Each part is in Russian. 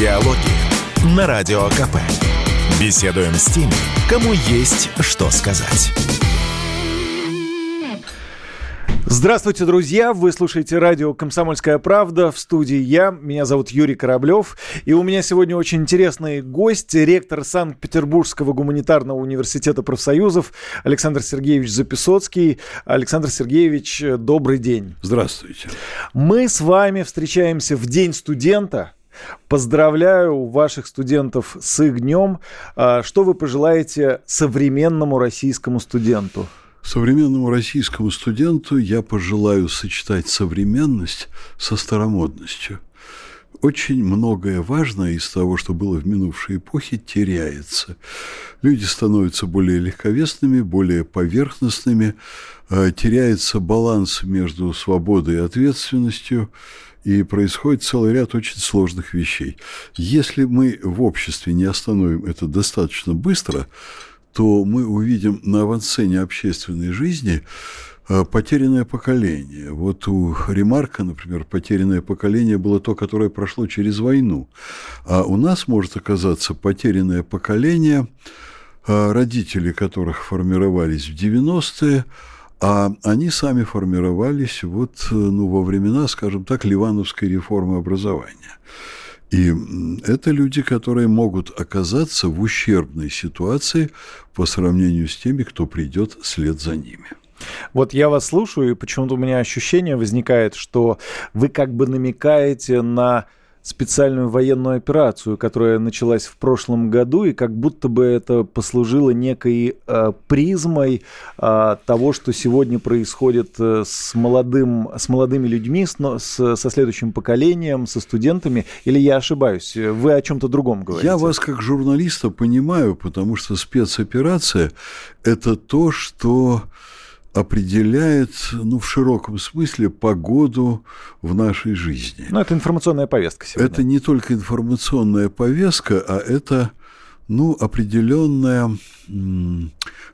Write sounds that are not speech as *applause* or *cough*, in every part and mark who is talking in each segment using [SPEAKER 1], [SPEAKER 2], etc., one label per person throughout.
[SPEAKER 1] Диалоги на Радио КП. Беседуем с теми, кому есть что сказать.
[SPEAKER 2] Здравствуйте, друзья! Вы слушаете радио «Комсомольская правда» в студии я. Меня зовут Юрий Кораблев. И у меня сегодня очень интересный гость, ректор Санкт-Петербургского гуманитарного университета профсоюзов Александр Сергеевич Записоцкий. Александр Сергеевич, добрый день.
[SPEAKER 3] Здравствуйте.
[SPEAKER 2] Мы с вами встречаемся в День студента. Поздравляю ваших студентов с их днем. А что вы пожелаете современному российскому студенту?
[SPEAKER 3] Современному российскому студенту я пожелаю сочетать современность со старомодностью. Очень многое важное из того, что было в минувшей эпохе, теряется. Люди становятся более легковесными, более поверхностными, а, теряется баланс между свободой и ответственностью, и происходит целый ряд очень сложных вещей. Если мы в обществе не остановим это достаточно быстро, то мы увидим на авансцене общественной жизни э, потерянное поколение. Вот у Ремарка, например, потерянное поколение было то, которое прошло через войну. А у нас может оказаться потерянное поколение, э, родители которых формировались в 90-е, а они сами формировались вот, э, ну, во времена, скажем так, Ливановской реформы образования. И это люди, которые могут оказаться в ущербной ситуации по сравнению с теми, кто придет вслед за ними.
[SPEAKER 2] Вот я вас слушаю, и почему-то у меня ощущение возникает, что вы как бы намекаете на специальную военную операцию, которая началась в прошлом году, и как будто бы это послужило некой э, призмой э, того, что сегодня происходит э, с, молодым, с молодыми людьми, с, с, со следующим поколением, со студентами, или я ошибаюсь? Вы о чем-то другом говорите?
[SPEAKER 3] Я вас как журналиста понимаю, потому что спецоперация – это то, что определяет, ну, в широком смысле, погоду в нашей жизни.
[SPEAKER 2] Ну, это информационная повестка сегодня.
[SPEAKER 3] Это не только информационная повестка, а это, ну, определенная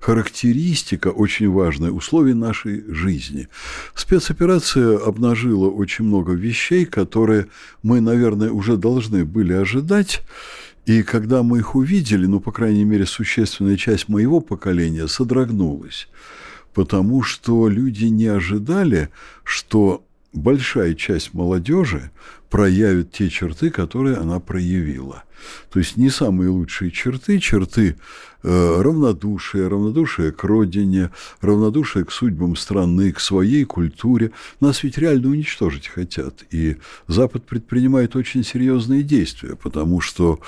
[SPEAKER 3] характеристика, очень важная, условий нашей жизни. Спецоперация обнажила очень много вещей, которые мы, наверное, уже должны были ожидать, и когда мы их увидели, ну, по крайней мере, существенная часть моего поколения содрогнулась потому что люди не ожидали, что большая часть молодежи проявит те черты, которые она проявила. То есть не самые лучшие черты, черты э, равнодушия, равнодушие к родине, равнодушие к судьбам страны, к своей культуре. Нас ведь реально уничтожить хотят. И Запад предпринимает очень серьезные действия, потому что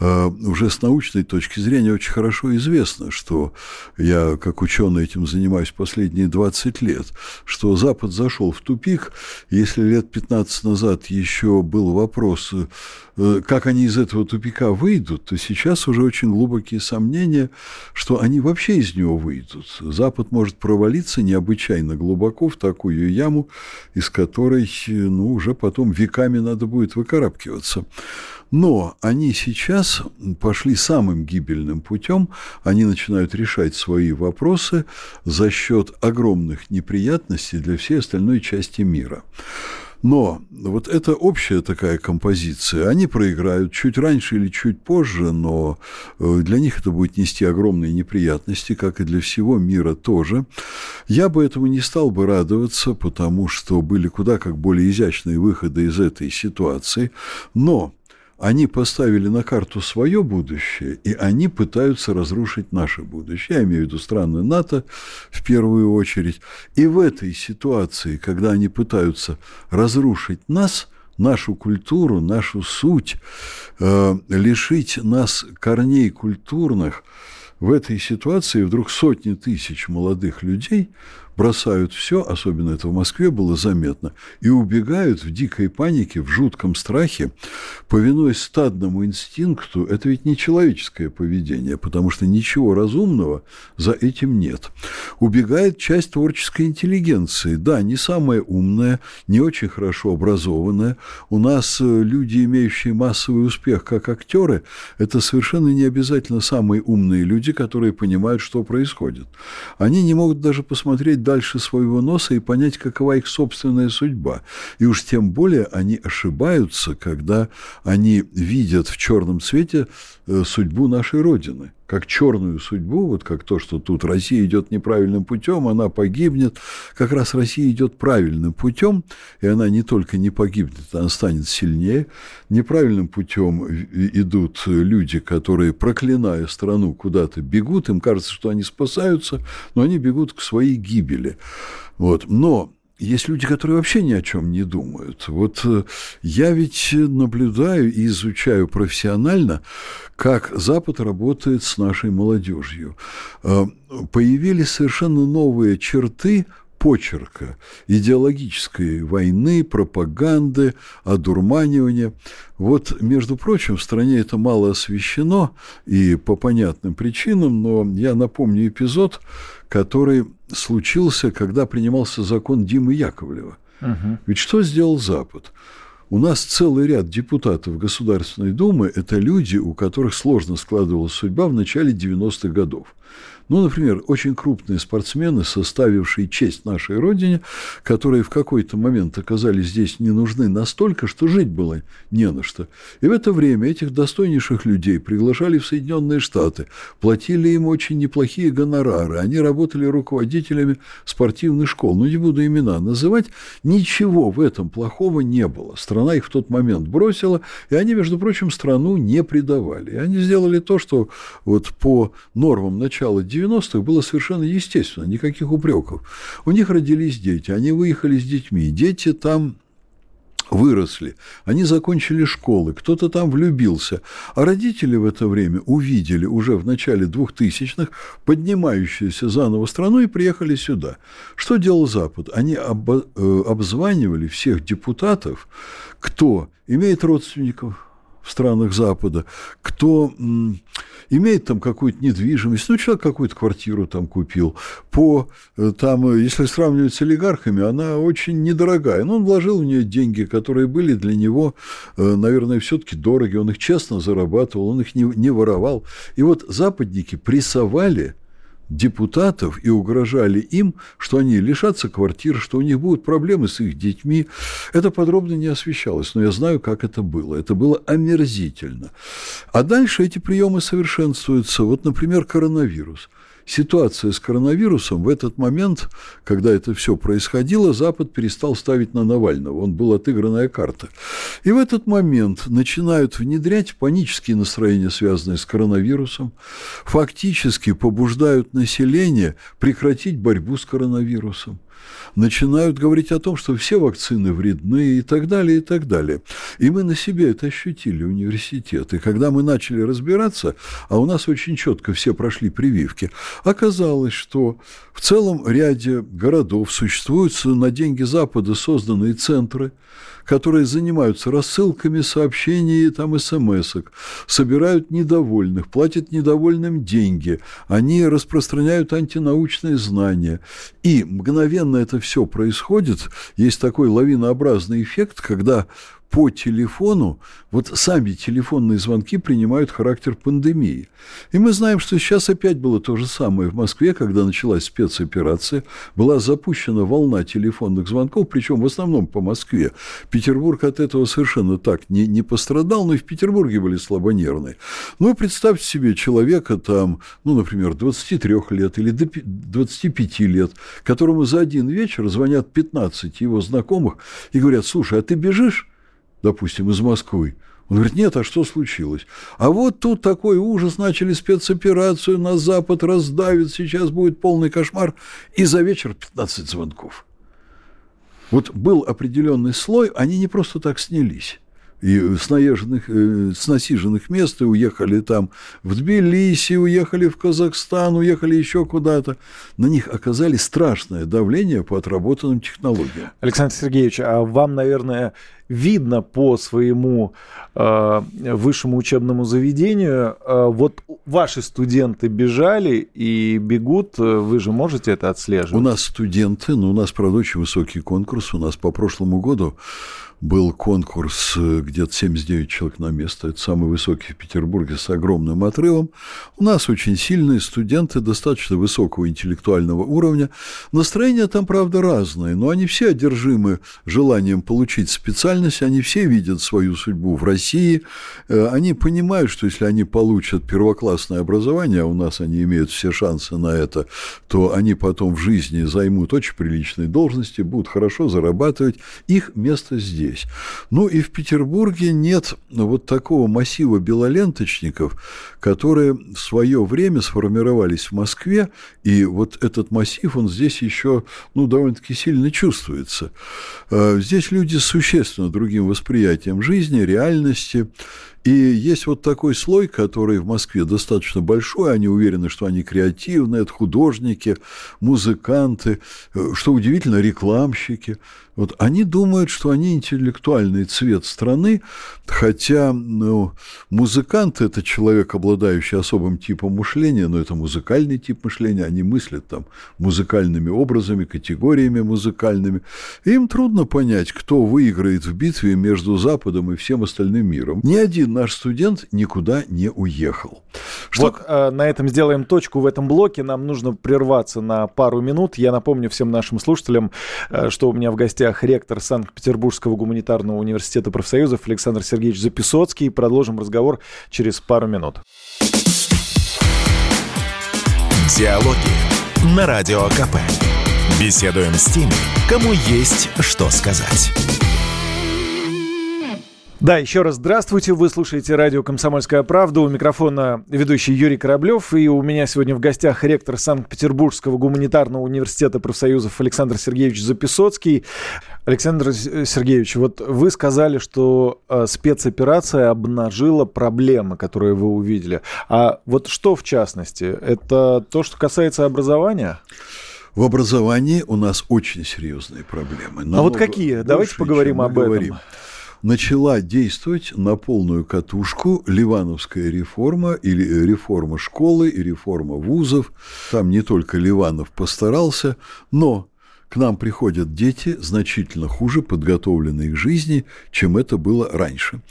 [SPEAKER 3] э, уже с научной точки зрения очень хорошо известно, что я как ученый этим занимаюсь последние 20 лет, что Запад зашел в тупик. Если лет 15 назад еще был вопрос, э, как они из этого тупика выйдут, то сейчас уже очень глубокие сомнения, что они вообще из него выйдут. Запад может провалиться необычайно глубоко в такую яму, из которой ну, уже потом веками надо будет выкарабкиваться. Но они сейчас пошли самым гибельным путем, они начинают решать свои вопросы за счет огромных неприятностей для всей остальной части мира. Но вот это общая такая композиция. Они проиграют чуть раньше или чуть позже, но э, для них это будет нести огромные неприятности, как и для всего мира тоже. Я бы этому не стал бы радоваться, потому что были куда как более изящные выходы из этой ситуации. Но они поставили на карту свое будущее, и они пытаются разрушить наше будущее. Я имею в виду страны НАТО в первую очередь. И в этой ситуации, когда они пытаются разрушить нас, нашу культуру, нашу суть, э, лишить нас корней культурных, в этой ситуации вдруг сотни тысяч молодых людей бросают все, особенно это в Москве было заметно, и убегают в дикой панике, в жутком страхе, повинуясь стадному инстинкту. Это ведь не человеческое поведение, потому что ничего разумного за этим нет. Убегает часть творческой интеллигенции. Да, не самая умная, не очень хорошо образованная. У нас э, люди, имеющие массовый успех как актеры, это совершенно не обязательно самые умные люди, которые понимают, что происходит. Они не могут даже посмотреть дальше своего носа и понять, какова их собственная судьба. И уж тем более они ошибаются, когда они видят в черном цвете судьбу нашей Родины как черную судьбу, вот как то, что тут Россия идет неправильным путем, она погибнет. Как раз Россия идет правильным путем, и она не только не погибнет, она станет сильнее. Неправильным путем идут люди, которые, проклиная страну, куда-то бегут, им кажется, что они спасаются, но они бегут к своей гибели. Вот. Но есть люди, которые вообще ни о чем не думают. Вот э, я ведь наблюдаю и изучаю профессионально, как Запад работает с нашей молодежью. Э, появились совершенно новые черты почерка идеологической войны, пропаганды, одурманивания. Вот, между прочим, в стране это мало освещено и по понятным причинам, но я напомню эпизод, который случился, когда принимался закон Димы Яковлева. Угу. Ведь что сделал Запад? У нас целый ряд депутатов Государственной Думы – это люди, у которых сложно складывалась судьба в начале 90-х годов. Ну, например, очень крупные спортсмены, составившие честь нашей Родине, которые в какой-то момент оказались здесь не нужны настолько, что жить было не на что. И в это время этих достойнейших людей приглашали в Соединенные Штаты, платили им очень неплохие гонорары, они работали руководителями спортивных школ. Ну, не буду имена называть, ничего в этом плохого не было. Страна их в тот момент бросила, и они, между прочим, страну не предавали. И они сделали то, что вот по нормам начала 90-х было совершенно естественно, никаких упреков. У них родились дети, они выехали с детьми, дети там выросли, они закончили школы, кто-то там влюбился, а родители в это время увидели уже в начале 2000-х поднимающуюся заново страну и приехали сюда. Что делал Запад? Они об, э, обзванивали всех депутатов, кто имеет родственников в странах Запада, кто имеет там какую-то недвижимость, ну, человек какую-то квартиру там купил, по, э, там, э, если сравнивать с олигархами, она очень недорогая, но он вложил в нее деньги, которые были для него, э, наверное, все-таки дороги, он их честно зарабатывал, он их не, не воровал. И вот западники прессовали депутатов и угрожали им, что они лишатся квартир, что у них будут проблемы с их детьми. Это подробно не освещалось, но я знаю, как это было. Это было омерзительно. А дальше эти приемы совершенствуются. Вот, например, коронавирус ситуация с коронавирусом в этот момент, когда это все происходило, Запад перестал ставить на Навального. Он был отыгранная карта. И в этот момент начинают внедрять панические настроения, связанные с коронавирусом, фактически побуждают население прекратить борьбу с коронавирусом начинают говорить о том, что все вакцины вредны и так далее, и так далее. И мы на себе это ощутили, университеты. Когда мы начали разбираться, а у нас очень четко все прошли прививки, оказалось, что в целом ряде городов существуют на деньги Запада созданные центры, которые занимаются рассылками сообщений, там, смс собирают недовольных, платят недовольным деньги, они распространяют антинаучные знания. И мгновенно это все происходит, есть такой лавинообразный эффект, когда по телефону, вот сами телефонные звонки принимают характер пандемии. И мы знаем, что сейчас опять было то же самое в Москве, когда началась спецоперация, была запущена волна телефонных звонков, причем в основном по Москве. Петербург от этого совершенно так не, не пострадал, но и в Петербурге были слабонервные. Ну, представьте себе человека там, ну, например, 23 лет или до 25 лет, которому за один вечер звонят 15 его знакомых и говорят, слушай, а ты бежишь? Допустим, из Москвы. Он говорит, нет, а что случилось? А вот тут такой ужас, начали спецоперацию, на Запад раздавит, сейчас будет полный кошмар. И за вечер 15 звонков. Вот был определенный слой, они не просто так снялись и с, наезженных, э, с насиженных мест и уехали там в Тбилиси, уехали в Казахстан, уехали еще куда-то. На них оказали страшное давление по отработанным технологиям.
[SPEAKER 2] Александр Сергеевич, а вам, наверное, видно по своему э, высшему учебному заведению, э, вот ваши студенты бежали и бегут, вы же можете это отслеживать?
[SPEAKER 3] У нас студенты, но у нас, правда, очень высокий конкурс. У нас по прошлому году был конкурс, э, где-то 79 человек на место, это самый высокий в Петербурге с огромным отрывом. У нас очень сильные студенты, достаточно высокого интеллектуального уровня. Настроения там, правда, разные, но они все одержимы желанием получить специальность, они все видят свою судьбу в России, э, они понимают, что если они получат первоклассное образование, а у нас они имеют все шансы на это, то они потом в жизни займут очень приличные должности, будут хорошо зарабатывать, их место здесь. Ну и в Петербурге нет вот такого массива белоленточников, которые в свое время сформировались в Москве, и вот этот массив, он здесь еще, ну, довольно-таки сильно чувствуется. Э, здесь люди с существенно другим восприятием жизни, реальности, и есть вот такой слой, который в Москве достаточно большой, они уверены, что они креативные, это художники, музыканты, э, что удивительно, рекламщики. Вот они думают, что они интеллектуальный цвет страны, хотя ну, музыкант – это человек, обладающий особым типом мышления, но это музыкальный тип мышления, они мыслят там музыкальными образами, категориями музыкальными. им трудно понять, кто выиграет в битве между Западом и всем остальным миром. Ни один наш студент никуда не уехал.
[SPEAKER 2] Что... Вот э, на этом сделаем точку в этом блоке. Нам нужно прерваться на пару минут. Я напомню всем нашим слушателям, э, что у меня в гостях ректор Санкт-Петербургского гуманитарного университета профсоюзов Александр Сергеевич Записоцкий. Продолжим разговор через пару минут.
[SPEAKER 1] Диалоги на Радио КП. Беседуем с теми, кому есть что сказать.
[SPEAKER 2] Да, еще раз здравствуйте. Вы слушаете радио «Комсомольская правда». У микрофона ведущий Юрий Кораблев. И у меня сегодня в гостях ректор Санкт-Петербургского гуманитарного университета профсоюзов Александр Сергеевич Записоцкий. Александр Сергеевич, вот вы сказали, что э, спецоперация обнажила проблемы, которые вы увидели. А вот что в частности? Это то, что касается образования?
[SPEAKER 3] В образовании у нас очень серьезные проблемы.
[SPEAKER 2] Намного а вот какие? Давайте поговорим об говорим.
[SPEAKER 3] Начала действовать на полную катушку Ливановская реформа или реформа школы и реформа вузов. Там не только Ливанов постарался, но к нам приходят дети значительно хуже подготовленные к жизни, чем это было раньше.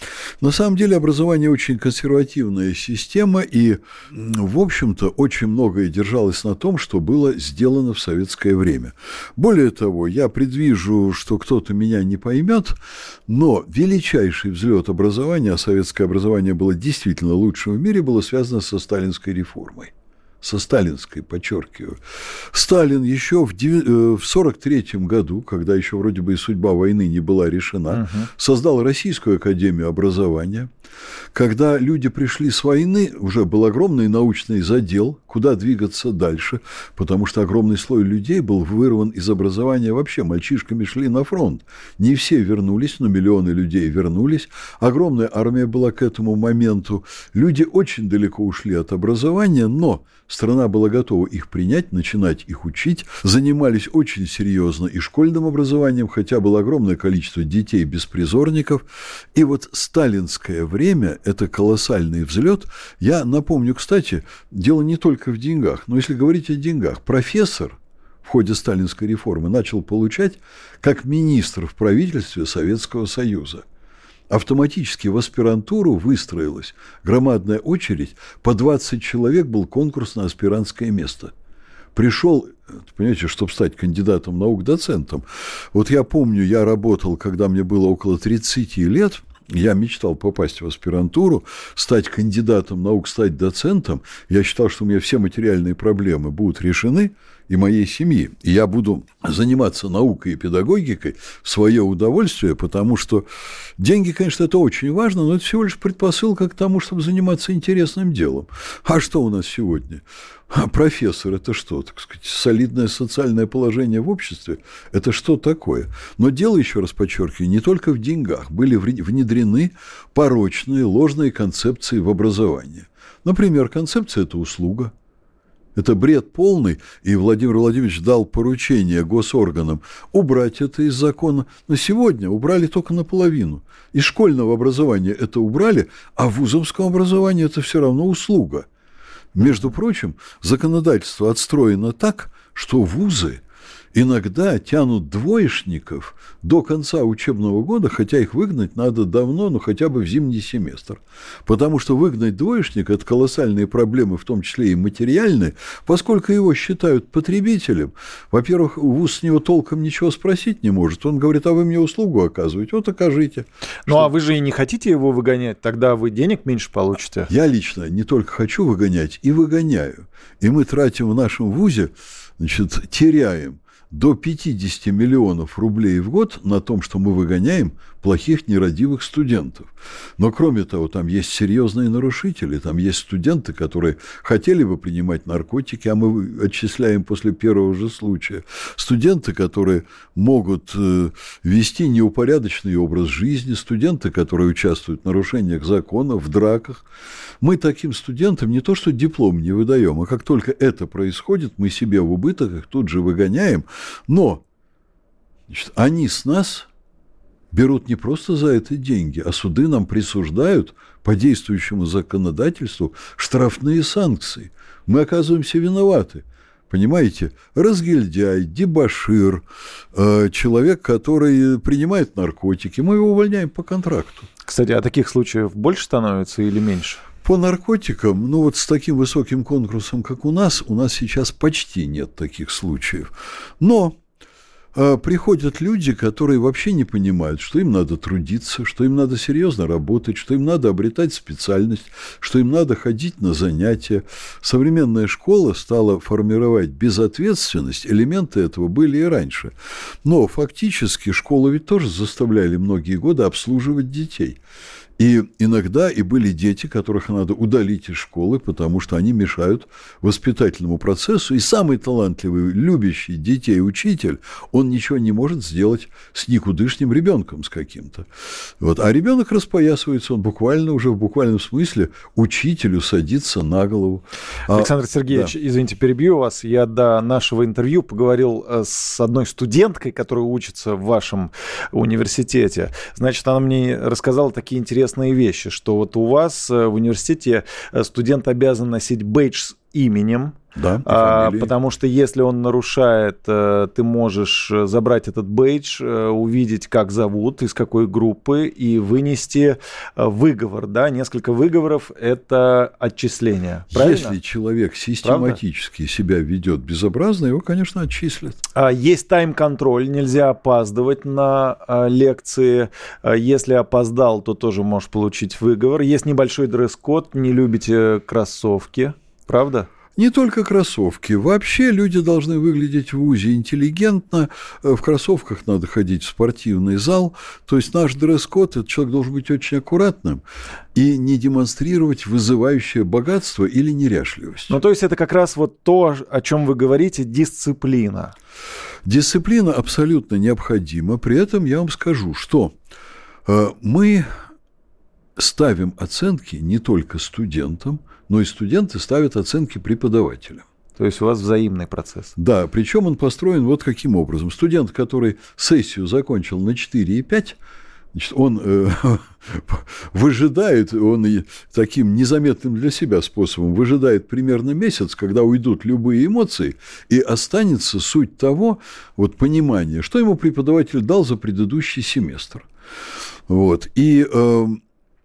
[SPEAKER 3] На самом деле образование очень консервативная система, и, в общем-то, очень многое держалось на том, что было сделано в советское время. Более того, я предвижу, что кто-то меня не поймет, но величайший взлет образования, а советское образование было действительно лучшим в мире, было связано со сталинской реформой со сталинской, подчеркиваю. Сталин еще в 1943 э, году, когда еще вроде бы и судьба войны не была решена, угу. создал Российскую академию образования. Когда люди пришли с войны, уже был огромный научный задел, куда двигаться дальше, потому что огромный слой людей был вырван из образования вообще. Мальчишками шли на фронт. Не все вернулись, но миллионы людей вернулись. Огромная армия была к этому моменту. Люди очень далеко ушли от образования, но страна была готова их принять, начинать их учить. Занимались очень серьезно и школьным образованием, хотя было огромное количество детей-беспризорников. И вот сталинское время – это колоссальный взлет. Я напомню, кстати, дело не только в деньгах. Но если говорить о деньгах, профессор в ходе сталинской реформы начал получать как министр в правительстве Советского Союза. Автоматически в аспирантуру выстроилась громадная очередь, по 20 человек был конкурс на аспирантское место. Пришел, понимаете, чтобы стать кандидатом наук, доцентом. Вот я помню, я работал, когда мне было около 30 лет – я мечтал попасть в аспирантуру, стать кандидатом наук, стать доцентом. Я считал, что у меня все материальные проблемы будут решены, и моей семьи. И я буду заниматься наукой и педагогикой в свое удовольствие, потому что деньги, конечно, это очень важно, но это всего лишь предпосылка к тому, чтобы заниматься интересным делом. А что у нас сегодня? А профессор – это что, так сказать, солидное социальное положение в обществе? Это что такое? Но дело, еще раз подчеркиваю, не только в деньгах. Были внедрены порочные, ложные концепции в образование. Например, концепция – это услуга. Это бред полный, и Владимир Владимирович дал поручение госорганам убрать это из закона. На сегодня убрали только наполовину. Из школьного образования это убрали, а в вузовском образовании это все равно услуга – между прочим, законодательство отстроено так, что вузы иногда тянут двоечников до конца учебного года, хотя их выгнать надо давно, ну хотя бы в зимний семестр. Потому что выгнать двоечника – это колоссальные проблемы, в том числе и материальные, поскольку его считают потребителем. Во-первых, вуз с него толком ничего спросить не может. Он говорит, а вы мне услугу оказываете, вот окажите.
[SPEAKER 2] Ну, что... а вы же и не хотите его выгонять, тогда вы денег меньше получите.
[SPEAKER 3] Я лично не только хочу выгонять, и выгоняю. И мы тратим в нашем вузе, значит, теряем до 50 миллионов рублей в год на том, что мы выгоняем плохих нерадивых студентов. Но кроме того, там есть серьезные нарушители, там есть студенты, которые хотели бы принимать наркотики, а мы отчисляем после первого же случая. Студенты, которые могут э, вести неупорядоченный образ жизни, студенты, которые участвуют в нарушениях законов, в драках. Мы таким студентам не то что диплом не выдаем, а как только это происходит, мы себе в убыток их тут же выгоняем, но значит, они с нас берут не просто за это деньги, а суды нам присуждают по действующему законодательству штрафные санкции. Мы оказываемся виноваты. Понимаете, разгильдяй, дебашир, э, человек, который принимает наркотики, мы его увольняем по контракту.
[SPEAKER 2] Кстати, а таких случаев больше становится или меньше?
[SPEAKER 3] По наркотикам, ну вот с таким высоким конкурсом, как у нас, у нас сейчас почти нет таких случаев. Но приходят люди, которые вообще не понимают, что им надо трудиться, что им надо серьезно работать, что им надо обретать специальность, что им надо ходить на занятия. Современная школа стала формировать безответственность, элементы этого были и раньше. Но фактически школу ведь тоже заставляли многие годы обслуживать детей. И иногда и были дети, которых надо удалить из школы, потому что они мешают воспитательному процессу. И самый талантливый, любящий детей учитель, он ничего не может сделать с никудышним ребенком с каким-то. Вот. А ребенок распоясывается, он буквально уже в буквальном смысле учителю садится на голову.
[SPEAKER 2] А, Александр Сергеевич, да. извините, перебью вас. Я до нашего интервью поговорил э, с одной студенткой, которая учится в вашем университете. Значит, она мне рассказала такие интересные интересные вещи, что вот у вас э, в университете э, студент обязан носить бейдж с именем,
[SPEAKER 3] да,
[SPEAKER 2] а, потому что если он нарушает, э, ты можешь э, забрать этот бейдж, э, увидеть, как зовут, из какой группы, и вынести выговор. Да? Несколько выговоров – это отчисление. Правильно?
[SPEAKER 3] Если человек систематически Правда? себя ведет безобразно, его, конечно, отчислят.
[SPEAKER 2] А, есть тайм-контроль, нельзя опаздывать на лекции. Если опоздал, то тоже можешь получить выговор. Есть небольшой дресс-код, не любите кроссовки. Правда?
[SPEAKER 3] Не только кроссовки. Вообще люди должны выглядеть в УЗИ интеллигентно. В кроссовках надо ходить в спортивный зал. То есть наш дресс-код, этот человек должен быть очень аккуратным и не демонстрировать вызывающее богатство или неряшливость.
[SPEAKER 2] Ну, то есть это как раз вот то, о чем вы говорите, дисциплина.
[SPEAKER 3] Дисциплина абсолютно необходима. При этом я вам скажу, что э, мы ставим оценки не только студентам, но и студенты ставят оценки преподавателям.
[SPEAKER 2] То есть у вас взаимный процесс.
[SPEAKER 3] Да, причем он построен вот каким образом. Студент, который сессию закончил на 4,5, значит, он э, *laughs* выжидает, он таким незаметным для себя способом выжидает примерно месяц, когда уйдут любые эмоции, и останется суть того, вот понимание, что ему преподаватель дал за предыдущий семестр. Вот. И э,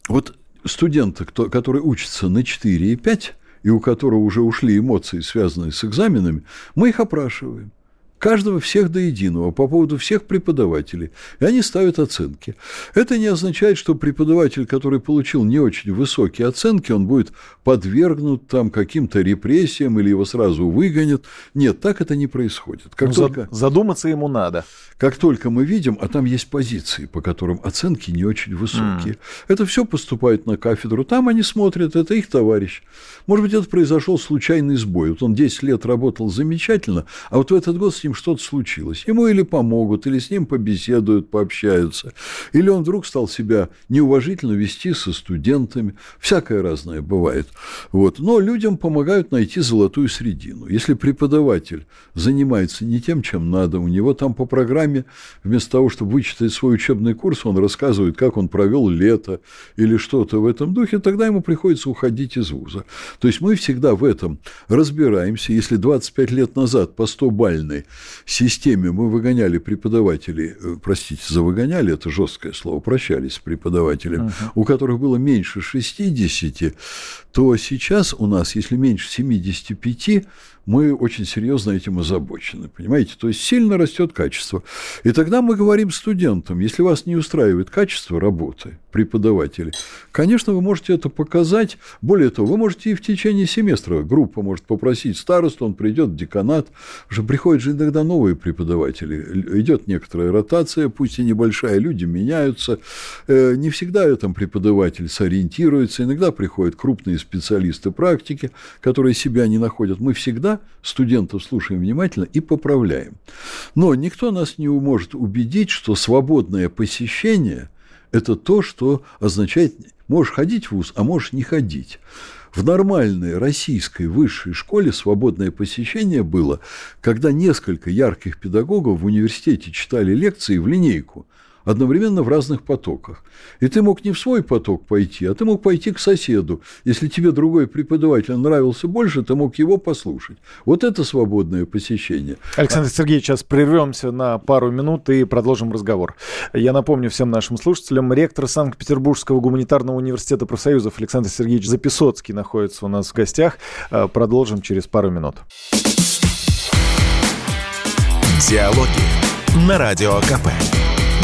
[SPEAKER 3] вот студента, кто, который учится на 4 и 5, и у которого уже ушли эмоции, связанные с экзаменами, мы их опрашиваем каждого всех до единого по поводу всех преподавателей, и они ставят оценки. Это не означает, что преподаватель, который получил не очень высокие оценки, он будет подвергнут там каким-то репрессиям или его сразу выгонят. Нет, так это не происходит.
[SPEAKER 2] Как ну, только, задуматься ему надо.
[SPEAKER 3] Как только мы видим, а там есть позиции, по которым оценки не очень высокие, mm. это все поступает на кафедру, там они смотрят, это их товарищ. Может быть, это произошел случайный сбой. Вот он 10 лет работал замечательно, а вот в этот год с ним что-то случилось. Ему или помогут, или с ним побеседуют, пообщаются. Или он вдруг стал себя неуважительно вести со студентами. Всякое разное бывает. Вот. Но людям помогают найти золотую средину. Если преподаватель занимается не тем, чем надо, у него там по программе вместо того, чтобы вычитать свой учебный курс, он рассказывает, как он провел лето или что-то в этом духе, тогда ему приходится уходить из вуза. То есть мы всегда в этом разбираемся. Если 25 лет назад по 100-бальной системе мы выгоняли преподавателей, э, простите, за выгоняли, это жесткое слово, прощались с преподавателями, uh-huh. у которых было меньше 60, то сейчас у нас, если меньше 75, мы очень серьезно этим озабочены, понимаете? То есть сильно растет качество. И тогда мы говорим студентам, если вас не устраивает качество работы преподавателей, конечно, вы можете это показать. Более того, вы можете и в течение семестра группа может попросить старосту, он придет деканат, уже приходят же иногда новые преподаватели, идет некоторая ротация, пусть и небольшая, люди меняются, э, не всегда этом преподаватель сориентируется, иногда приходят крупные специалисты практики, которые себя не находят. Мы всегда студентов слушаем внимательно и поправляем. Но никто нас не может убедить, что свободное посещение – это то, что означает, можешь ходить в ВУЗ, а можешь не ходить. В нормальной российской высшей школе свободное посещение было, когда несколько ярких педагогов в университете читали лекции в линейку – одновременно в разных потоках. И ты мог не в свой поток пойти, а ты мог пойти к соседу. Если тебе другой преподаватель нравился больше, ты мог его послушать. Вот это свободное посещение.
[SPEAKER 2] Александр Сергеевич, сейчас прервемся на пару минут и продолжим разговор. Я напомню всем нашим слушателям, ректор Санкт-Петербургского гуманитарного университета профсоюзов Александр Сергеевич Записоцкий находится у нас в гостях. Э, продолжим через пару минут.
[SPEAKER 1] Диалоги на Радио КП.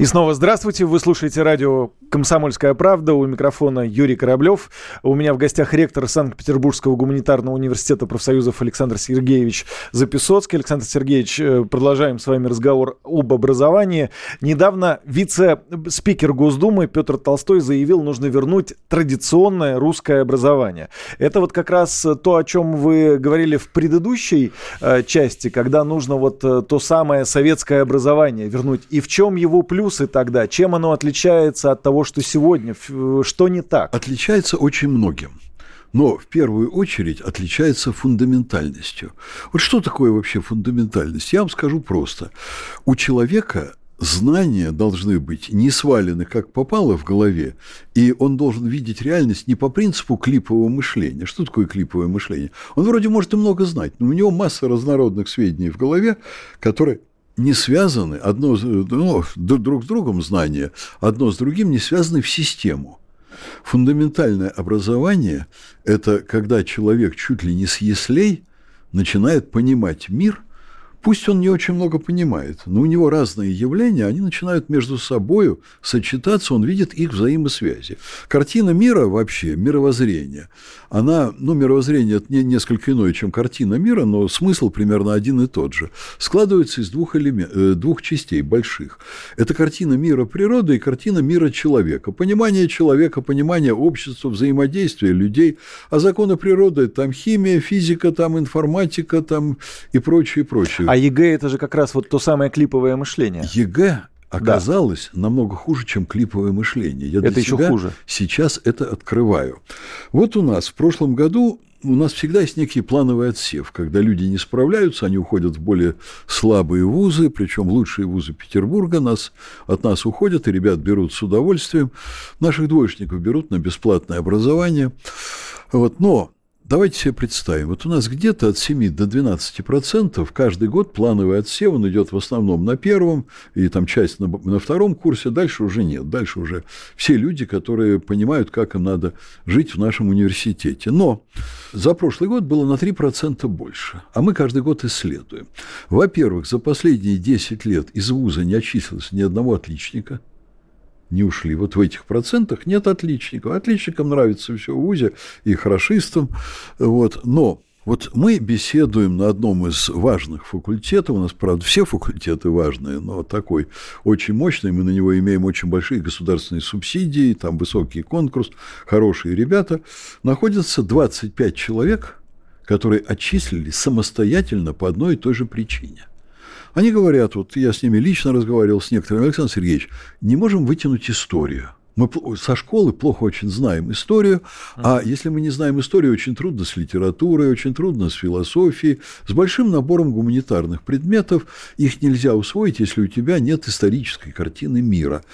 [SPEAKER 2] И снова здравствуйте. Вы слушаете радио «Комсомольская правда». У микрофона Юрий Кораблев. У меня в гостях ректор Санкт-Петербургского гуманитарного университета профсоюзов Александр Сергеевич Записоцкий. Александр Сергеевич, э, продолжаем с вами разговор об образовании. Недавно вице-спикер Госдумы Петр Толстой заявил, нужно вернуть традиционное русское образование. Это вот как раз то, о чем вы говорили в предыдущей э, части, когда нужно вот э, то самое советское образование вернуть. И в чем его плюс плюсы тогда? Чем оно отличается от того, что сегодня? Что не так?
[SPEAKER 3] Отличается очень многим но в первую очередь отличается фундаментальностью. Вот что такое вообще фундаментальность? Я вам скажу просто. У человека знания должны быть не свалены, как попало в голове, и он должен видеть реальность не по принципу клипового мышления. Что такое клиповое мышление? Он вроде может и много знать, но у него масса разнородных сведений в голове, которые не связаны, одно, ну, друг с другом знания, одно с другим не связаны в систему. Фундаментальное образование – это когда человек чуть ли не с яслей начинает понимать мир – Пусть он не очень много понимает, но у него разные явления, они начинают между собой сочетаться, он видит их взаимосвязи. Картина мира вообще, мировоззрение, она, ну, мировоззрение это не, несколько иное, чем картина мира, но смысл примерно один и тот же. Складывается из двух, элемент, э, двух частей больших. Это картина мира природы и картина мира человека. Понимание человека, понимание общества, взаимодействия людей. А законы природы – там химия, физика, там информатика там и прочее, прочее.
[SPEAKER 2] А ЕГЭ это же как раз вот то самое клиповое мышление.
[SPEAKER 3] ЕГЭ оказалось да. намного хуже, чем клиповое мышление.
[SPEAKER 2] Я это еще хуже.
[SPEAKER 3] Сейчас это открываю. Вот у нас в прошлом году у нас всегда есть некий плановый отсев, когда люди не справляются, они уходят в более слабые вузы, причем лучшие вузы Петербурга нас, от нас уходят, и ребят берут с удовольствием. Наших двоечников берут на бесплатное образование. Вот, но Давайте себе представим, вот у нас где-то от 7 до 12 процентов каждый год плановый отсев, он идет в основном на первом, и там часть на, на втором курсе, дальше уже нет, дальше уже все люди, которые понимают, как им надо жить в нашем университете. Но за прошлый год было на 3 процента больше, а мы каждый год исследуем. Во-первых, за последние 10 лет из вуза не отчислилось ни одного отличника – не ушли. Вот в этих процентах нет отличников. Отличникам нравится все в ВУЗе и хорошистам. Вот. Но вот мы беседуем на одном из важных факультетов, у нас, правда, все факультеты важные, но такой очень мощный, мы на него имеем очень большие государственные субсидии, там высокий конкурс, хорошие ребята. Находятся 25 человек, которые отчислились самостоятельно по одной и той же причине. Они говорят, вот я с ними лично разговаривал с некоторыми, Александр Сергеевич, не можем вытянуть историю. Мы со школы плохо очень знаем историю, а если мы не знаем историю, очень трудно с литературой, очень трудно с философией, с большим набором гуманитарных предметов. Их нельзя усвоить, если у тебя нет исторической картины мира.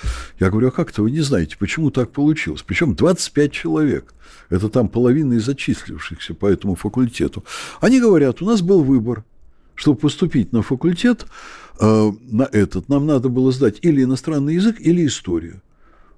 [SPEAKER 3] Я говорю, а как-то вы не знаете, почему так получилось? Причем 25 человек. Это там половина из зачислившихся по этому факультету. Они говорят, у нас был выбор. Чтобы поступить на факультет, э, на этот, нам надо было сдать или иностранный язык, или историю.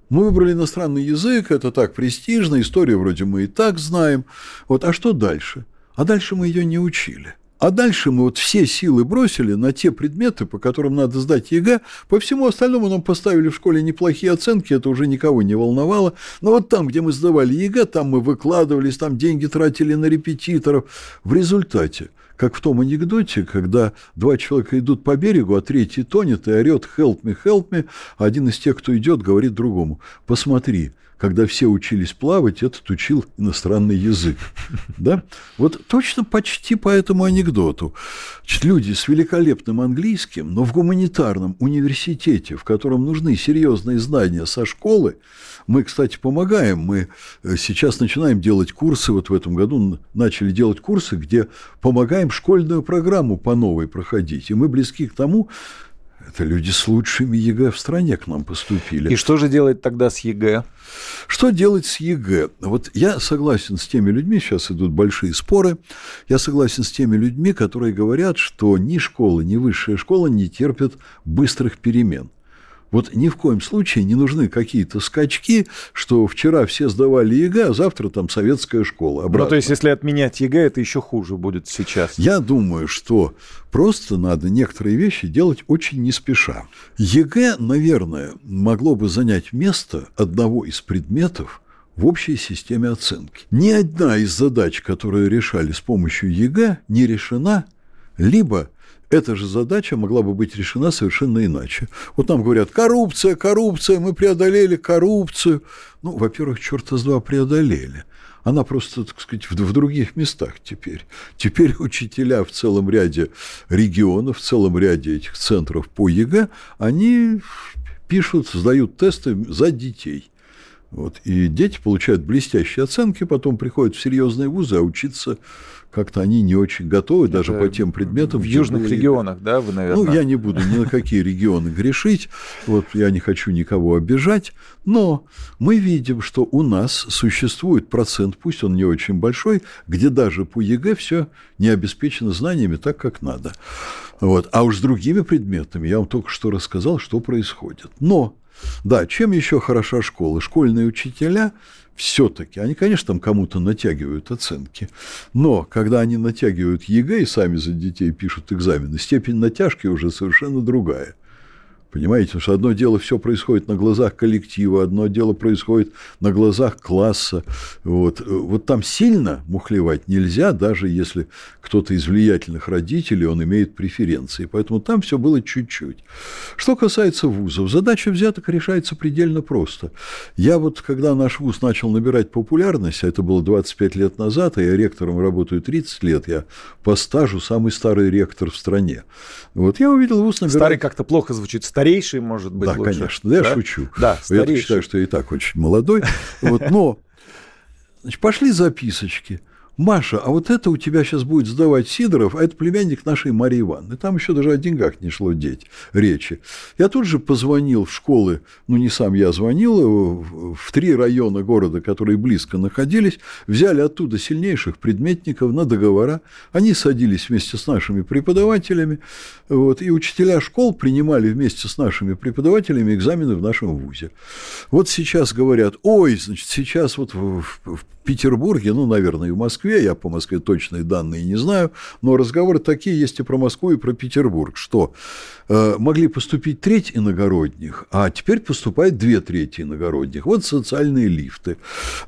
[SPEAKER 3] Мы выбрали иностранный язык, это так престижно, историю вроде мы и так знаем. Вот, а что дальше? А дальше мы ее не учили. А дальше мы вот все силы бросили на те предметы, по которым надо сдать ЕГЭ. По всему остальному нам поставили в школе неплохие оценки, это уже никого не волновало. Но вот там, где мы сдавали ЕГЭ, там мы выкладывались, там деньги тратили на репетиторов. В результате как в том анекдоте, когда два человека идут по берегу, а третий тонет и орет «help me, help me», а один из тех, кто идет, говорит другому «посмотри, когда все учились плавать, этот учил иностранный язык. *laughs* Да? Вот точно почти по этому анекдоту. Люди с великолепным английским, но в гуманитарном университете, в котором нужны серьезные знания со школы, мы, кстати, помогаем. Мы э, сейчас начинаем делать курсы. Вот в этом году начали делать курсы, где помогаем школьную программу по новой проходить. И мы близки к тому, это люди с лучшими ЕГЭ в стране к нам поступили.
[SPEAKER 2] И что же делать тогда с ЕГЭ?
[SPEAKER 3] Что делать с ЕГЭ? Вот я согласен с теми людьми, сейчас идут большие споры, я согласен с теми людьми, которые говорят, что ни школа, ни высшая школа не терпят быстрых перемен. Вот ни в коем случае не нужны какие-то скачки, что вчера все сдавали ЕГЭ, а завтра там советская школа.
[SPEAKER 2] Обратно. Ну, то есть, если отменять ЕГЭ, это еще хуже будет сейчас.
[SPEAKER 3] Я думаю, что просто надо некоторые вещи делать очень не спеша. ЕГЭ, наверное, могло бы занять место одного из предметов, в общей системе оценки. Ни одна из задач, которые решали с помощью ЕГЭ, не решена, либо эта же задача могла бы быть решена совершенно иначе. Вот нам говорят, коррупция, коррупция, мы преодолели коррупцию. Ну, во-первых, черта с два преодолели. Она просто, так сказать, в, в других местах теперь. Теперь *laughs* учителя в целом ряде регионов, в целом ряде этих центров по ЕГЭ, они пишут, сдают тесты за детей. Вот. И дети получают блестящие оценки, потом приходят в серьезные вузы, а учиться как-то они не очень готовы Это даже по тем предметам.
[SPEAKER 2] В южных были... регионах, да, вы, наверное?
[SPEAKER 3] Ну, я не буду ни на какие регионы грешить, вот я не хочу никого обижать, но мы видим, что у нас существует процент, пусть он не очень большой, где даже по ЕГЭ все не обеспечено знаниями так, как надо. Вот. А уж с другими предметами я вам только что рассказал, что происходит. Но, да, чем еще хороша школа? Школьные учителя все-таки, они, конечно, там кому-то натягивают оценки, но когда они натягивают ЕГЭ и сами за детей пишут экзамены, степень натяжки уже совершенно другая – Понимаете, потому что одно дело все происходит на глазах коллектива, одно дело происходит на глазах класса. Вот, вот там сильно мухлевать нельзя, даже если кто-то из влиятельных родителей, он имеет преференции. Поэтому там все было чуть-чуть. Что касается вузов, задача взяток решается предельно просто. Я вот, когда наш вуз начал набирать популярность, а это было 25 лет назад, а я ректором работаю 30 лет, я по стажу самый старый ректор в стране. Вот я увидел вуз
[SPEAKER 2] набирать... Старый как-то плохо звучит старейший, может быть,
[SPEAKER 3] Да,
[SPEAKER 2] лучше.
[SPEAKER 3] конечно, да, я шучу.
[SPEAKER 2] Да,
[SPEAKER 3] старейший. Я считаю, что я и так очень молодой. Вот, но значит, пошли записочки. Маша, а вот это у тебя сейчас будет сдавать Сидоров, а это племянник нашей Марии Ивановны. Там еще даже о деньгах не шло деть, речи. Я тут же позвонил в школы, ну не сам я звонил, в три района города, которые близко находились, взяли оттуда сильнейших предметников на договора. Они садились вместе с нашими преподавателями, вот, и учителя школ принимали вместе с нашими преподавателями экзамены в нашем вузе. Вот сейчас говорят, ой, значит, сейчас вот в, в Петербурге, ну, наверное, и в Москве, я по Москве точные данные не знаю, но разговоры такие есть и про Москву, и про Петербург, что э, могли поступить треть иногородних, а теперь поступает две трети иногородних. Вот социальные лифты.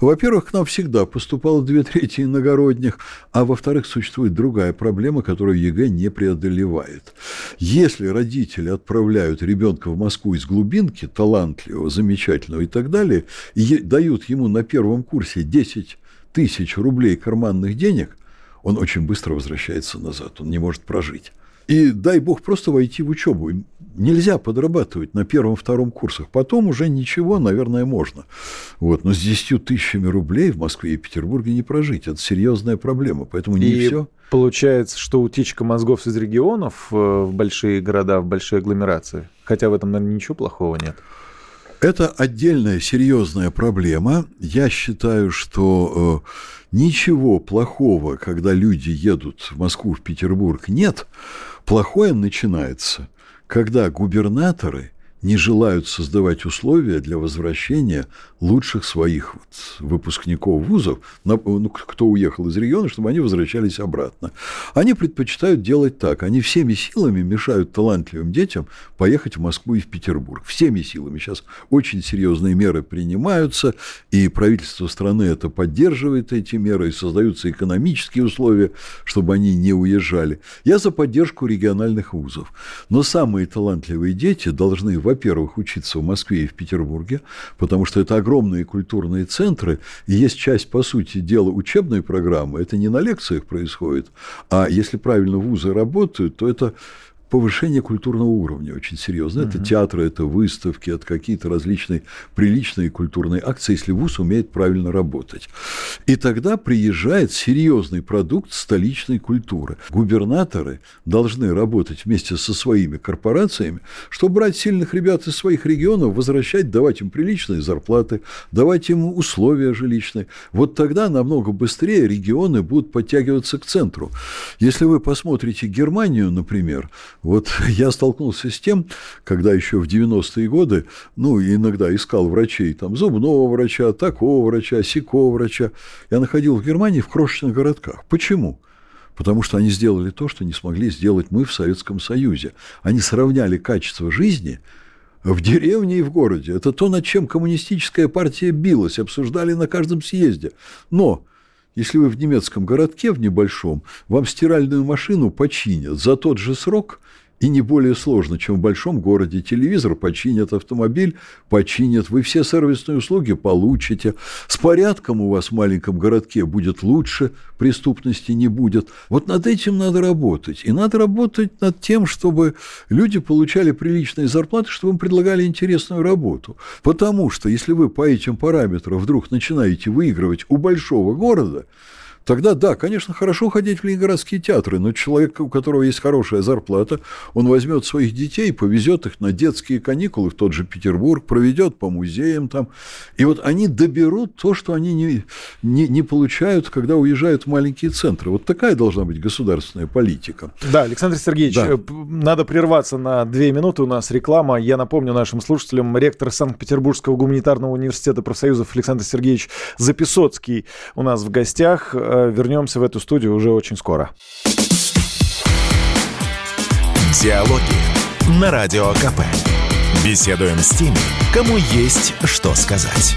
[SPEAKER 3] Во-первых, к нам всегда поступало две трети иногородних, а во-вторых, существует другая проблема, которую ЕГЭ не преодолевает. Если родители отправляют ребенка в Москву из глубинки, талантливого, замечательного и так далее, и дают ему на первом курсе 10 тысяч рублей карманных денег, он очень быстро возвращается назад, он не может прожить. И дай бог просто войти в учебу. Нельзя подрабатывать на первом-втором курсах. Потом уже ничего, наверное, можно. Вот. Но с 10 тысячами рублей в Москве и Петербурге не прожить. Это серьезная проблема. Поэтому не
[SPEAKER 2] И
[SPEAKER 3] все.
[SPEAKER 2] Получается, что утечка мозгов из регионов э, в большие города, в большие агломерации. Хотя в этом, наверное, ничего плохого нет.
[SPEAKER 3] Это отдельная серьезная проблема. Я считаю, что э, ничего плохого, когда люди едут в Москву, в Петербург, нет. Плохое начинается, когда губернаторы не желают создавать условия для возвращения лучших своих вот выпускников вузов, ну, кто уехал из региона, чтобы они возвращались обратно. Они предпочитают делать так. Они всеми силами мешают талантливым детям поехать в Москву и в Петербург. Всеми силами. Сейчас очень серьезные меры принимаются, и правительство страны это поддерживает, эти меры, и создаются экономические условия, чтобы они не уезжали. Я за поддержку региональных вузов. Но самые талантливые дети должны, во-первых, учиться в Москве и в Петербурге, потому что это огромные культурные центры, и есть часть, по сути дела, учебной программы, это не на лекциях происходит, а если правильно вузы работают, то это повышение культурного уровня очень серьезно. Это театры, это выставки, это какие-то различные приличные культурные акции, если ВУЗ умеет правильно работать. И тогда приезжает серьезный продукт столичной культуры. Губернаторы должны работать вместе со своими корпорациями, чтобы брать сильных ребят из своих регионов, возвращать, давать им приличные зарплаты, давать им условия жилищные. Вот тогда намного быстрее регионы будут подтягиваться к центру. Если вы посмотрите Германию, например, вот *laughs* я столкнулся с тем, когда еще в 90-е годы, ну, иногда искал врачей, там, зубного врача, такого врача, сякого врача. Я находил в Германии в крошечных городках. Почему? Потому что они сделали то, что не смогли сделать мы в Советском Союзе. Они сравняли качество жизни в деревне и в городе. Это то, над чем коммунистическая партия билась, обсуждали на каждом съезде. Но если вы в немецком городке, в небольшом, вам стиральную машину починят за тот же срок, и не более сложно, чем в большом городе. Телевизор починят, автомобиль починят, вы все сервисные услуги получите. С порядком у вас в маленьком городке будет лучше, преступности не будет. Вот над этим надо работать. И надо работать над тем, чтобы люди получали приличные зарплаты, чтобы им предлагали интересную работу. Потому что если вы по этим параметрам вдруг начинаете выигрывать у большого города, Тогда да, конечно, хорошо ходить в ленинградские театры, но человек, у которого есть хорошая зарплата, он возьмет своих детей, повезет их на детские каникулы в тот же Петербург, проведет по музеям там. И вот они доберут то, что они не, не, не получают, когда уезжают в маленькие центры. Вот такая должна быть государственная политика.
[SPEAKER 2] Да, Александр Сергеевич, да. Э, надо прерваться на две минуты. У нас реклама. Я напомню нашим слушателям, ректор Санкт-Петербургского гуманитарного университета профсоюзов Александр Сергеевич Запесоцкий у нас в гостях. Вернемся в эту студию уже очень скоро.
[SPEAKER 1] Диалоги на Радио КП. Беседуем с теми, кому есть что сказать.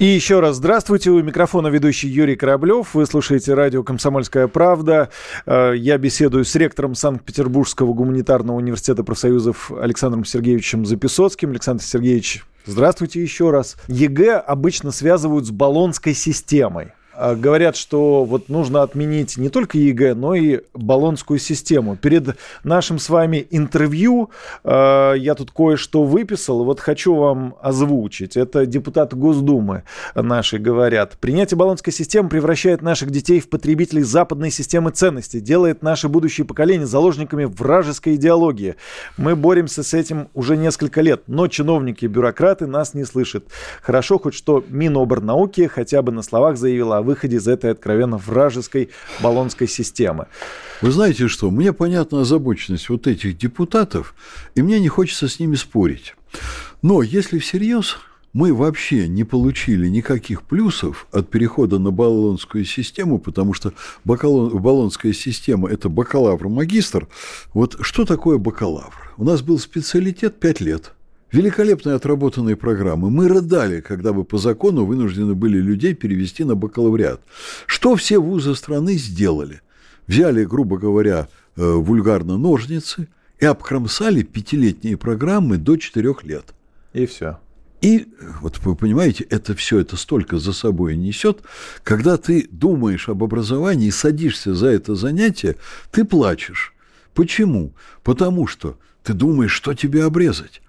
[SPEAKER 2] И еще раз здравствуйте. У микрофона ведущий Юрий Кораблев. Вы слушаете радио «Комсомольская правда». Э, я беседую с ректором Санкт-Петербургского гуманитарного университета профсоюзов Александром Сергеевичем Запесоцким. Александр Сергеевич, Здравствуйте еще раз. ЕГЭ обычно связывают с Болонской системой. А, говорят, что вот нужно отменить не только ЕГЭ, но и Болонскую систему. Перед нашим с вами интервью э, я тут кое-что выписал, вот хочу вам озвучить. Это депутаты Госдумы наши говорят. Принятие Болонской системы превращает наших детей в потребителей западной системы ценностей, делает наши будущие поколения заложниками вражеской идеологии. Мы боремся с этим уже несколько лет, но чиновники и бюрократы нас не слышат. Хорошо хоть что Миноборнауки хотя бы на словах заявила о выходе из этой откровенно вражеской баллонской системы.
[SPEAKER 3] Вы знаете что, мне понятна озабоченность вот этих депутатов, и мне не хочется с ними спорить. Но если всерьез, мы вообще не получили никаких плюсов от перехода на баллонскую систему, потому что баллонская система – это бакалавр-магистр. Вот что такое бакалавр? У нас был специалитет 5 лет – Великолепные отработанные программы. Мы рыдали, когда бы по закону вынуждены были людей перевести на бакалавриат. Что все вузы страны сделали? Взяли, грубо говоря, э, вульгарно ножницы и обкромсали пятилетние программы до четырех лет.
[SPEAKER 2] И все.
[SPEAKER 3] И вот вы понимаете, это все это столько за собой несет, когда ты думаешь об образовании и садишься за это занятие, ты плачешь. Почему? Потому что ты думаешь, что тебе обрезать.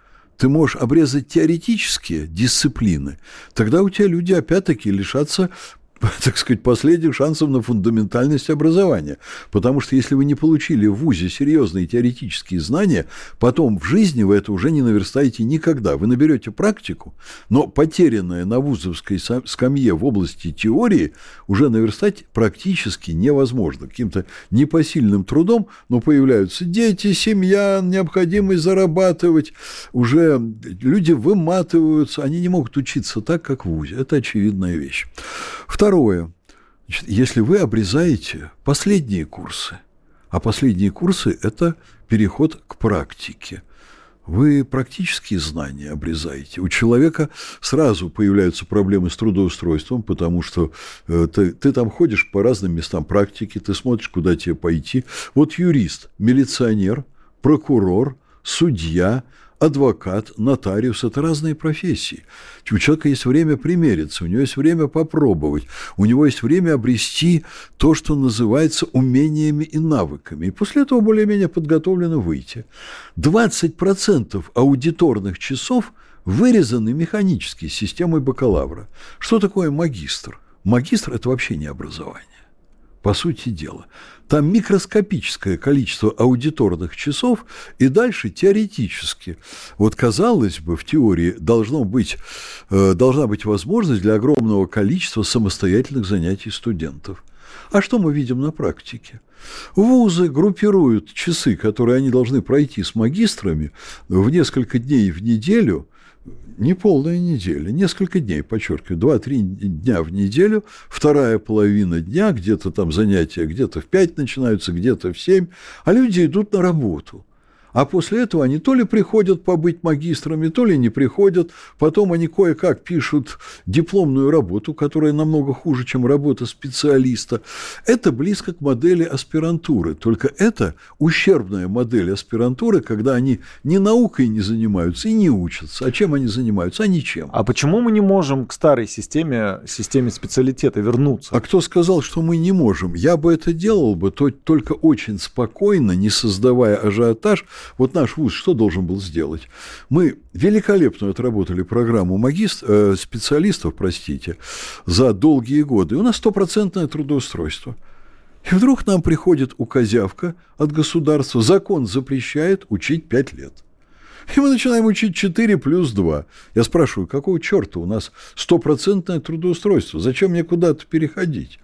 [SPEAKER 3] Ты можешь обрезать теоретические дисциплины, тогда у тебя люди опять-таки лишатся *laughs* так сказать, последних шансов на фундаментальность образования. Потому что если вы не получили в ВУЗе серьезные теоретические знания, потом в жизни вы это уже не наверстаете никогда. Вы наберете практику, но потерянное на вузовской скамье в области теории уже наверстать практически невозможно. Каким-то непосильным трудом, но появляются дети, семья, необходимость зарабатывать. Уже люди выматываются, они не могут учиться так, как в ВУЗе. Это очевидная вещь. Второе. Значит, если вы обрезаете последние курсы, а последние курсы – это переход к практике, вы практические знания обрезаете. У человека сразу появляются проблемы с трудоустройством, потому что э, ты, ты там ходишь по разным местам практики, ты смотришь, куда тебе пойти. Вот юрист, милиционер, прокурор, судья – адвокат, нотариус – это разные профессии. У человека есть время примериться, у него есть время попробовать, у него есть время обрести то, что называется умениями и навыками. И после этого более-менее подготовлено выйти. 20% аудиторных часов вырезаны механически системой бакалавра. Что такое магистр? Магистр – это вообще не образование по сути дела. Там микроскопическое количество аудиторных часов и дальше теоретически. Вот казалось бы, в теории должно быть, э, должна быть возможность для огромного количества самостоятельных занятий студентов. А что мы видим на практике? Вузы группируют часы, которые они должны пройти с магистрами в несколько дней в неделю – не полная неделя, несколько дней, подчеркиваю, два-три дня в неделю, вторая половина дня, где-то там занятия, где-то в пять начинаются, где-то в семь, а люди идут на работу – а после этого они то ли приходят побыть магистрами, то ли не приходят. Потом они кое-как пишут дипломную работу, которая намного хуже, чем работа специалиста. Это близко к модели аспирантуры. Только это ущербная модель аспирантуры, когда они ни наукой не занимаются и не учатся. А чем они занимаются? А ничем.
[SPEAKER 2] А почему мы не можем к старой системе, системе специалитета вернуться?
[SPEAKER 3] А кто сказал, что мы не можем? Я бы это делал бы, то только очень спокойно, не создавая ажиотаж, вот наш вуз что должен был сделать? Мы великолепно отработали программу магист, э, специалистов, простите, за долгие годы. И у нас стопроцентное трудоустройство. И вдруг нам приходит указявка от государства, закон запрещает учить пять лет – и мы начинаем учить 4 плюс 2. Я спрашиваю, какого черта у нас стопроцентное трудоустройство? Зачем мне куда-то переходить?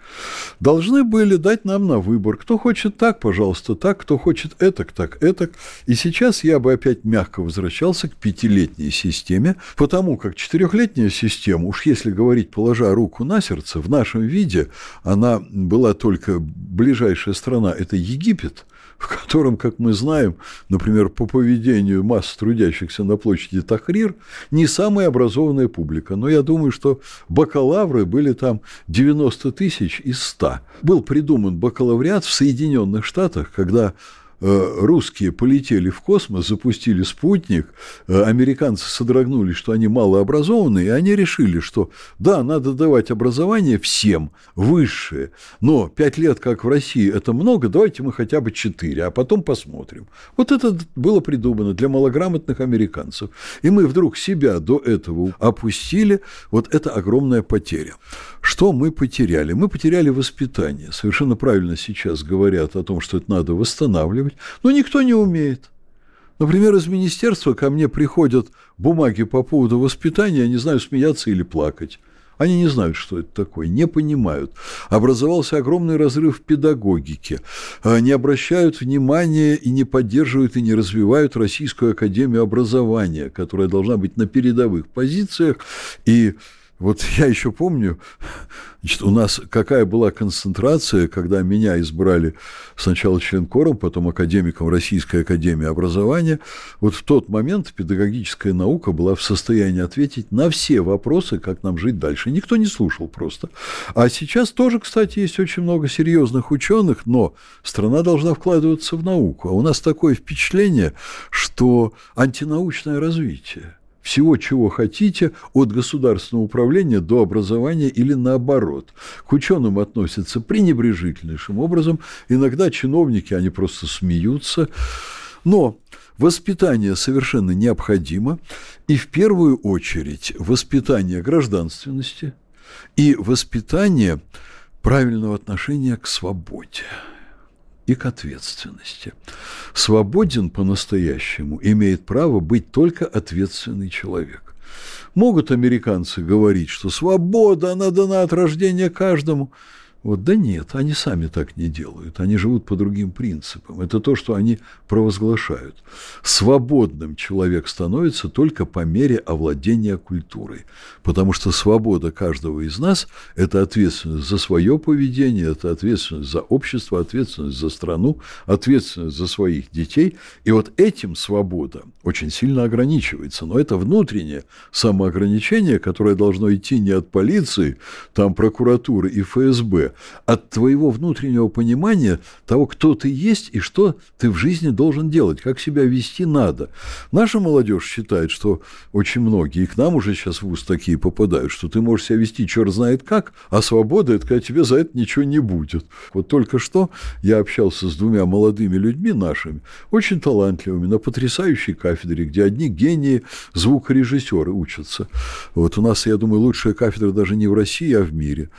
[SPEAKER 3] Должны были дать нам на выбор. Кто хочет так, пожалуйста, так. Кто хочет этак, так, этак. И сейчас я бы опять мягко возвращался к пятилетней системе, потому как четырехлетняя система, уж если говорить, положа руку на сердце, в нашем виде она была только ближайшая страна – это Египет – в котором, как мы знаем, например, по поведению масс трудящихся на площади Тахрир, не самая образованная публика. Но я думаю, что бакалавры были там 90 тысяч из 100. Был придуман бакалавриат в Соединенных Штатах, когда русские полетели в космос, запустили спутник, э, американцы содрогнулись, что они малообразованные, и они решили, что да, надо давать образование всем, высшее, но пять лет, как в России, это много, давайте мы хотя бы четыре, а потом посмотрим. Вот это было придумано для малограмотных американцев. И мы вдруг себя до этого опустили, вот это огромная потеря. Что мы потеряли? Мы потеряли воспитание. Совершенно правильно сейчас говорят о том, что это надо восстанавливать, но никто не умеет. Например, из министерства ко мне приходят бумаги по поводу воспитания, я не знаю, смеяться или плакать. Они не знают, что это такое, не понимают. Образовался огромный разрыв в педагогике. Не обращают внимания и не поддерживают и не развивают Российскую академию образования, которая должна быть на передовых позициях. И вот *laughs* я еще помню, значит, у нас какая была концентрация, когда меня избрали сначала членкором, потом академиком Российской Академии Образования. Вот в тот момент педагогическая наука была в состоянии ответить на все вопросы, как нам жить дальше. Никто не слушал просто. А сейчас тоже, кстати, есть очень много серьезных ученых, но страна должна вкладываться в науку. А у нас такое впечатление, что антинаучное развитие – всего, чего хотите, от государственного управления до образования или наоборот. К ученым относятся пренебрежительнейшим образом. Иногда чиновники, они просто смеются. Но воспитание совершенно необходимо. И в первую очередь воспитание гражданственности и воспитание правильного отношения к свободе и к ответственности. Свободен по-настоящему имеет право быть только ответственный человек. Могут американцы говорить, что свобода, она дана от рождения каждому – вот, да нет, они сами так не делают. Они живут по другим принципам. Это то, что они провозглашают. Свободным человек становится только по мере овладения культурой. Потому что свобода каждого из нас – это ответственность за свое поведение, это ответственность за общество, ответственность за страну, ответственность за своих детей. И вот этим свобода очень сильно ограничивается. Но это внутреннее самоограничение, которое должно идти не от полиции, там прокуратуры и ФСБ, от твоего внутреннего понимания того, кто ты есть и что ты в жизни должен делать, как себя вести надо. Наша молодежь считает, что очень многие, и к нам уже сейчас в ВУЗ такие попадают, что ты можешь себя вести черт знает как, а свобода – это когда тебе за это ничего не будет. Вот только что я общался с двумя молодыми людьми нашими, очень талантливыми, на потрясающей кафедре, где одни гении звукорежиссеры учатся. Вот у нас, я думаю, лучшая кафедра даже не в России, а в мире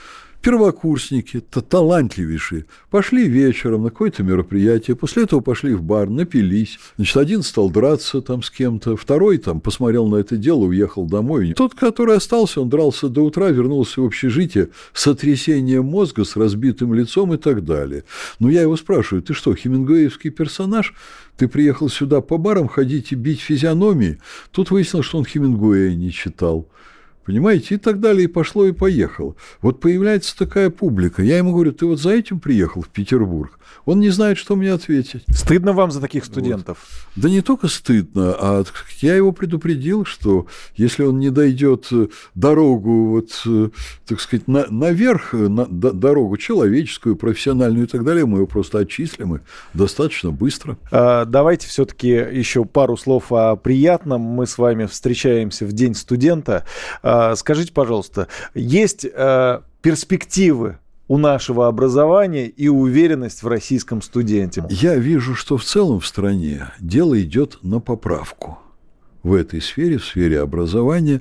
[SPEAKER 3] первокурсники, то талантливейшие, пошли вечером на какое-то мероприятие, после этого пошли в бар, напились. Значит, один стал драться там с кем-то, второй там посмотрел на это дело, уехал домой. Тот, который остался, он дрался до утра, вернулся в общежитие с сотрясением мозга, с разбитым лицом и так далее. Но я его спрашиваю, ты что, хемингуэевский персонаж? Ты приехал сюда по барам ходить и бить физиономии? Тут выяснилось, что он Хемингуэя не читал понимаете, и так далее, и пошло, и поехало. Вот появляется такая публика. Я ему говорю, ты вот за этим приехал в Петербург? Он не знает, что мне ответить.
[SPEAKER 2] Стыдно вам за таких студентов?
[SPEAKER 3] Вот. Да не только стыдно, а я его предупредил, что если он не дойдет э, дорогу, вот, э, так сказать, на, наверх, э, на, дорогу человеческую, профессиональную и так далее, мы его просто отчислим и достаточно быстро.
[SPEAKER 2] А, давайте все-таки еще пару слов о приятном. Мы с вами встречаемся в День студента. А, скажите, пожалуйста, есть перспективы у нашего образования и уверенность в российском студенте?
[SPEAKER 3] Я вижу, что в целом в стране дело идет на поправку в этой сфере, в сфере образования,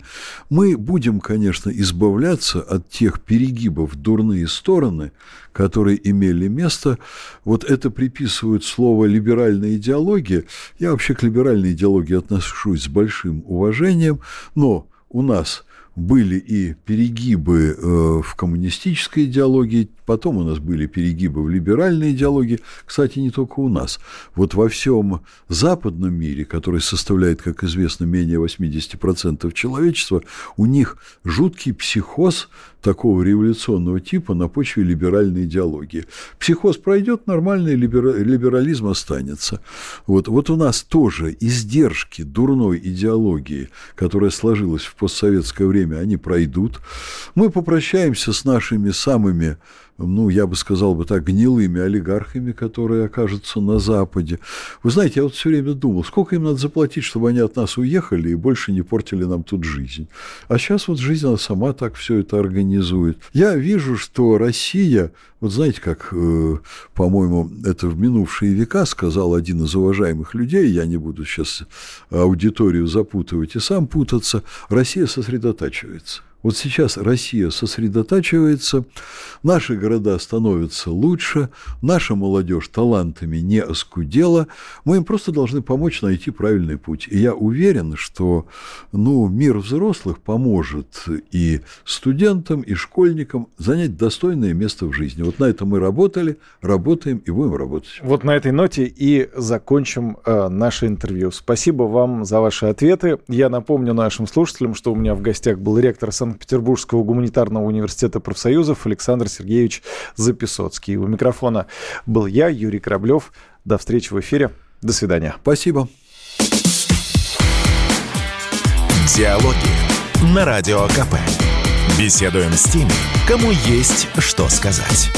[SPEAKER 3] мы будем, конечно, избавляться от тех перегибов дурные стороны, которые имели место. Вот это приписывают слово «либеральная идеология». Я вообще к либеральной идеологии отношусь с большим уважением, но у нас были и перегибы э, в коммунистической идеологии, потом у нас были перегибы в либеральной идеологии, кстати, не только у нас. Вот во всем западном мире, который составляет, как известно, менее 80% человечества, у них жуткий психоз такого революционного типа на почве либеральной идеологии. Психоз пройдет, нормальный либерализм останется. Вот, вот у нас тоже издержки дурной идеологии, которая сложилась в постсоветское время, они пройдут. Мы попрощаемся с нашими самыми ну, я бы сказал бы так, гнилыми олигархами, которые окажутся на Западе. Вы знаете, я вот все время думал, сколько им надо заплатить, чтобы они от нас уехали и больше не портили нам тут жизнь. А сейчас вот жизнь, она сама так все это организует. Я вижу, что Россия, вот знаете, как, э, по-моему, это в минувшие века сказал один из уважаемых людей, я не буду сейчас аудиторию запутывать и сам путаться, Россия сосредотачивается. Вот сейчас Россия сосредотачивается, наши города становятся лучше, наша молодежь талантами не оскудела, мы им просто должны помочь найти правильный путь. И я уверен, что ну, мир взрослых поможет и студентам, и школьникам занять достойное место в жизни. Вот на это мы работали, работаем и будем работать.
[SPEAKER 2] Вот на этой ноте и закончим э, наше интервью. Спасибо вам за ваши ответы. Я напомню нашим слушателям, что у меня в гостях был ректор Сан Санкт-Петербургского гуманитарного университета профсоюзов Александр Сергеевич Записоцкий. У микрофона был я, Юрий Кораблев. До встречи в эфире. До свидания.
[SPEAKER 3] Спасибо.
[SPEAKER 1] Диалоги на Радио КП. Беседуем с теми, кому есть что сказать.